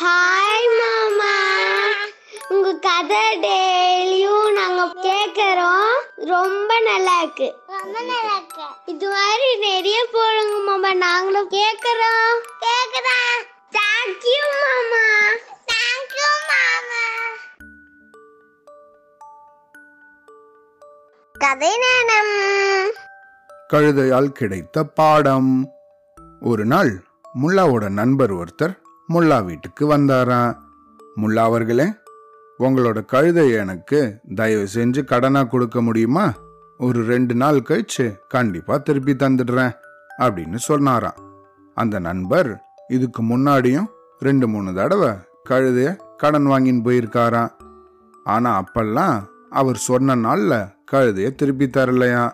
Hi மாமா உங்க கதை டெய்லியும் நாங்க கேக்குறோம். ரொம்ப நல்லா இருக்கு. ரொம்ப நல்லா இருக்கு. இது மாதிரி நிறைய போடுங்க மாமா நாங்களும் கேக்குறோம். கேக்குறோம் தேங்க்யூ மாமா தேங்க்யூ மாமா கதை நேரம். கழுதையால் கிடைத்த பாடம். ஒரு நாள் முல்லாவோட நண்பர் ஒருத்தர் முல்லா வீட்டுக்கு வந்தாராம். முல்லா அவர்களே உங்களோட கழுதை எனக்கு தயவு செஞ்சு கடனா கொடுக்க முடியுமா? ஒரு ரெண்டு நாள் கழிச்சு கண்டிப்பா திருப்பி தந்துடுறேன் அப்படின்னு சொன்னாராம். அந்த நண்பர் இதுக்கு முன்னாடியும் ரெண்டு மூணு தடவை கழுதைய கடன் வாங்கின்னு போயிருக்காராம். ஆனா அப்பெல்லாம் அவர் சொன்ன நாள்ல கழுதைய திருப்பி தரலையா?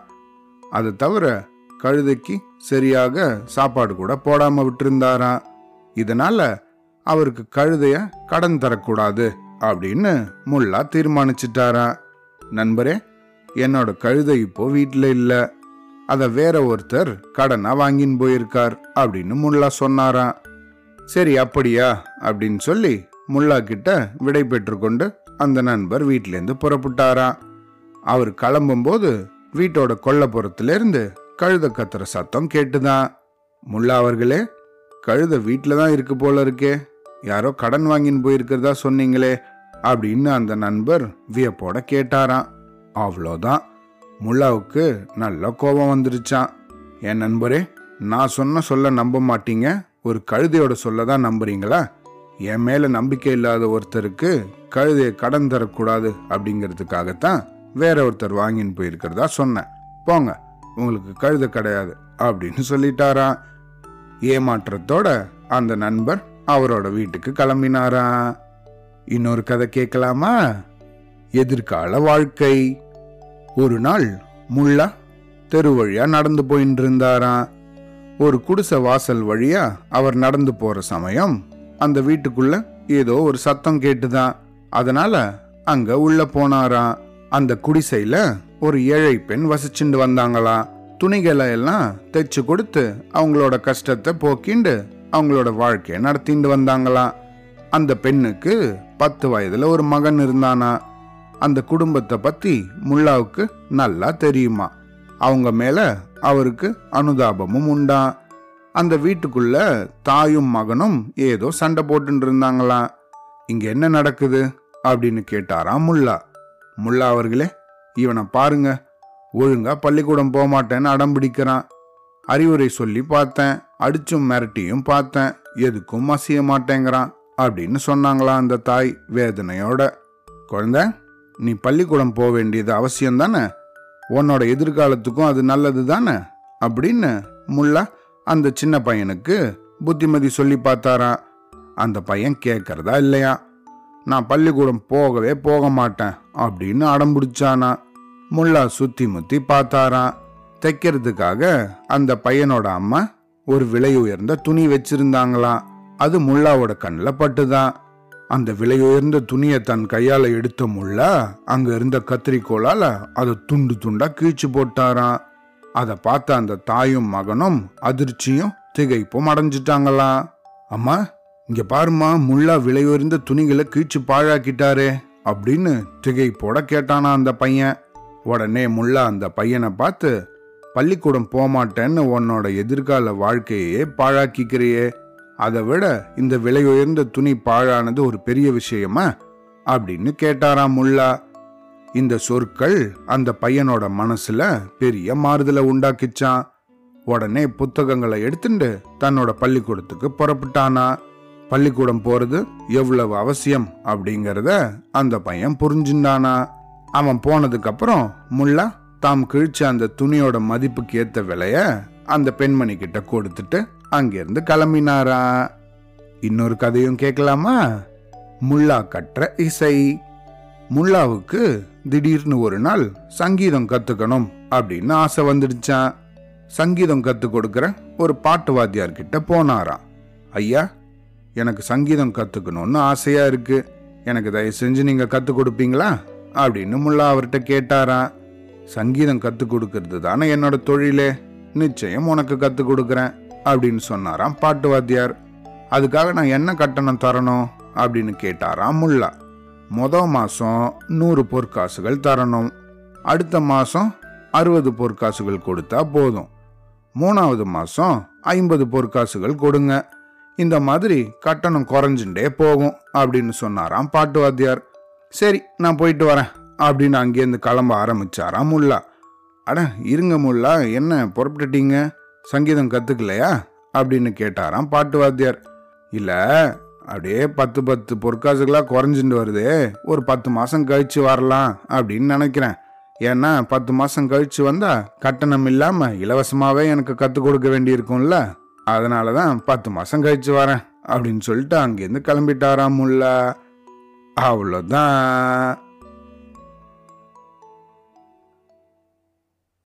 அதை தவிர கழுதைக்கு சரியாக சாப்பாடு கூட போடாம விட்டுருந்தாராம். இதனால அவருக்கு கழுதைய கடன் தரக்கூடாது அப்படின்னு முல்லா தீர்மானிச்சிட்டாரா. நண்பரே என்னோட கழுதை இப்போ வீட்டில் இல்லை. அதை வேற ஒருத்தர் கடனா வாங்கின்னு போயிருக்கார் அப்படின்னு முல்லா சொன்னாராம் சரி அப்படியா அப்படின்னு சொல்லி முல்லா கிட்ட விடை பெற்றுக்கொண்டு அந்த நண்பர் வீட்டிலேருந்து புறப்பட்டாராம் அவர் கிளம்பும்போது வீட்டோட கொல்லப்புறத்திலிருந்து கழுத கத்துற சத்தம் கேட்டுதான். முல்லா அவர்களே கழுத வீட்டில் தான் இருக்கு போல இருக்கே. யாரோ கடன் வாங்கின்னு போயிருக்கிறதா சொன்னீங்களே அப்படின்னு அந்த நண்பர் வியப்போட கேட்டாராம். அவ்வளோதான். முல்லாவுக்கு நல்ல கோபம் வந்துருச்சான் என் நண்பரே நான் சொன்ன சொல்ல நம்ப மாட்டீங்க? ஒரு கழுதையோட சொல்ல தான் நம்புறீங்களா? என் மேல நம்பிக்கை இல்லாத ஒருத்தருக்கு கழுதையை கடன் தரக்கூடாது அப்படிங்கிறதுக்காகத்தான் வேற ஒருத்தர் வாங்கின்னு போயிருக்கிறதா சொன்னேன். போங்க உங்களுக்கு கழுதை கிடையாது அப்படின்னு சொல்லிட்டாரான் ஏமாற்றத்தோட அந்த நண்பர் அவரோட வீட்டுக்கு கிளம்பினாரா? இன்னொரு கதை கேட்கலாமா? எதிர்கால வாழ்க்கை. ஒரு நாள் முல்லா தெரு வழியா நடந்து போயின்னு இருந்தாராம் ஒரு குடிசை வாசல் வழியா அவர் நடந்து போற சமயம் அந்த வீட்டுக்குள்ள ஏதோ ஒரு சத்தம் கேட்டுதான் அதனால அங்க உள்ள போனாராம் அந்த குடிசையில ஒரு ஏழை பெண் வசிச்சுண்டு வந்தாங்களாம் துணிகளை எல்லாம் தைச்சு கொடுத்து அவங்களோட கஷ்டத்தை போக்கிண்டு அவங்களோட வாழ்க்கையை நடத்திண்டு வந்தாங்களாம் அந்த பெண்ணுக்கு பத்து வயதுல ஒரு மகன் இருந்தானா? அந்த குடும்பத்தை பத்தி முல்லாவுக்கு நல்லா தெரியுமா? அவங்க மேல அவருக்கு அனுதாபமும் உண்டா? அந்த வீட்டுக்குள்ள தாயும் மகனும் ஏதோ சண்டை போட்டுட்டு இருந்தாங்களாம் இங்க என்ன நடக்குது? அப்படின்னு கேட்டாராம் முல்லா. முல்லா அவர்களே இவனை பாருங்க. ஒழுங்கா பள்ளிக்கூடம் போக மாட்டேன்னு அடம் பிடிக்கிறான். அறிவுரை சொல்லி பார்த்தேன். அடிச்சும் மிரட்டியும் பார்த்தேன். எதுக்கும் அசைய மாட்டேங்கிறான் அப்படின்னு சொன்னாங்களாம் அந்த தாய் வேதனையோட. குழந்தை நீ பள்ளிக்கூடம் போக வேண்டியது அவசியம் தானே? உன்னோட எதிர்காலத்துக்கும் அது நல்லது தானே? அப்படின்னு முல்லா அந்த சின்ன பையனுக்கு புத்திமதி சொல்லி பார்த்தாராம். அந்த பையன் கேட்கறதா இல்லையா? நான் பள்ளிக்கூடம் போகவே போக மாட்டேன் அப்படின்னு அடம் பிடிச்சானா. முல்லா சுத்தி முத்தி பார்த்தாராம். தைக்கிறதுக்காக அந்த பையனோட அம்மா ஒரு விலை உயர்ந்த துணி வச்சிருந்தாங்களாம். அது முல்லாவோட கண்ணில் பட்டுதான். அந்த விலை உயர்ந்த துணியை தன் கையால எடுத்த முல்லா அங்க இருந்த கத்திரிக்கோளால அதை துண்டு துண்டா கீழ்ச்சி போட்டாராம். அதை பார்த்த அந்த தாயும் மகனும் அதிர்ச்சியும் திகைப்பும் அடைஞ்சிட்டாங்களாம். அம்மா இங்க பாருமா முல்லா விலையுயர்ந்த துணிகளை கீழ்ச்சி பாழாக்கிட்டாரே அப்படின்னு திகைப்போட கேட்டானா அந்த பையன். உடனே முல்லா அந்த பையனை பார்த்து பள்ளிக்கூடம் போமாட்டேன்னு உன்னோட எதிர்கால வாழ்க்கையே பாழாக்கிக்கிறியே. அதை விட இந்த விலை உயர்ந்த துணி பாழானது ஒரு பெரிய விஷயமா? அப்படின்னு கேட்டாராம் முல்லா. இந்த சொற்கள் அந்த பையனோட மனசுல பெரிய மாறுதலை உண்டாக்கிச்சான். உடனே புத்தகங்களை எடுத்துட்டு தன்னோட பள்ளிக்கூடத்துக்கு புறப்பட்டானா. பள்ளிக்கூடம் போறது எவ்வளவு அவசியம் அப்படிங்கிறத அந்த பையன் புரிஞ்சுண்டானா. அவன் போனதுக்கப்புறம் முல்லா தாம் கிழிச்ச அந்த துணியோட மதிப்புக்கு ஏத்த விலைய அந்த பெண்மணி கிட்ட கொடுத்துட்டு அங்கிருந்து கிளம்பினாரா? இன்னொரு கதையும் கேட்கலாமா? முல்லா கற்ற இசை. முல்லாவுக்கு திடீர்னு ஒரு நாள் சங்கீதம் கத்துக்கணும் அப்படின்னு ஆசை வந்துடுச்சான் சங்கீதம் கத்து கொடுக்குற ஒரு பாட்டு வாத்தியார் கிட்ட போனாராம். ஐயா எனக்கு சங்கீதம் கத்துக்கணும்னு ஆசையா இருக்கு. எனக்கு தயவு செஞ்சு நீங்க கத்து கொடுப்பீங்களா? அப்படின்னு முல்லா அவர்கிட்ட கேட்டாராம் சங்கீதம் கத்து கொடுக்கறது தானே என்னோட தொழிலே? நிச்சயம் உனக்கு கத்து கொடுக்குறேன் அப்படின்னு சொன்னாராம் பாட்டு வாத்தியார் அதுக்காக நான் என்ன கட்டணம் தரணும்? அப்படின்னு கேட்டாராம் முல்லா. முத மாசம் நூறு பொற்காசுகள் தரணும். அடுத்த மாசம் அறுபது பொற்காசுகள் கொடுத்தா போதும். மூணாவது மாசம் ஐம்பது பொற்காசுகள் கொடுங்க. இந்த மாதிரி கட்டணம் குறைஞ்சுட்டே போகும் அப்படின்னு சொன்னாராம் பாட்டு வாத்தியார் சரி நான் போயிட்டு வரேன் அப்படின்னு அங்கேருந்து கிளம்ப ஆரம்பிச்சாராம் முல்லா. அட இருங்க முல்லா என்ன புறப்பட்டுட்டீங்க? சங்கீதம் கத்துக்கலையா? அப்படின்னு கேட்டாராம் பாட்டு வாத்தியார். இல்ல அப்படியே பத்து பத்து பொற்காசுகளாக குறைஞ்சுட்டு வருது ஒரு பத்து மாசம் கழிச்சு வரலாம் அப்படின்னு நினைக்கிறேன். ஏன்னா பத்து மாசம் கழிச்சு வந்தா கட்டணம் இல்லாம இலவசமாகவே எனக்கு கற்றுக் கொடுக்க வேண்டியிருக்கும்ல. அதனாலதான் பத்து மாசம் கழிச்சு வரேன் அப்படின்னு சொல்லிட்டு அங்கேருந்து கிளம்பிட்டாராம் முல்லா. அவ்வளோதான்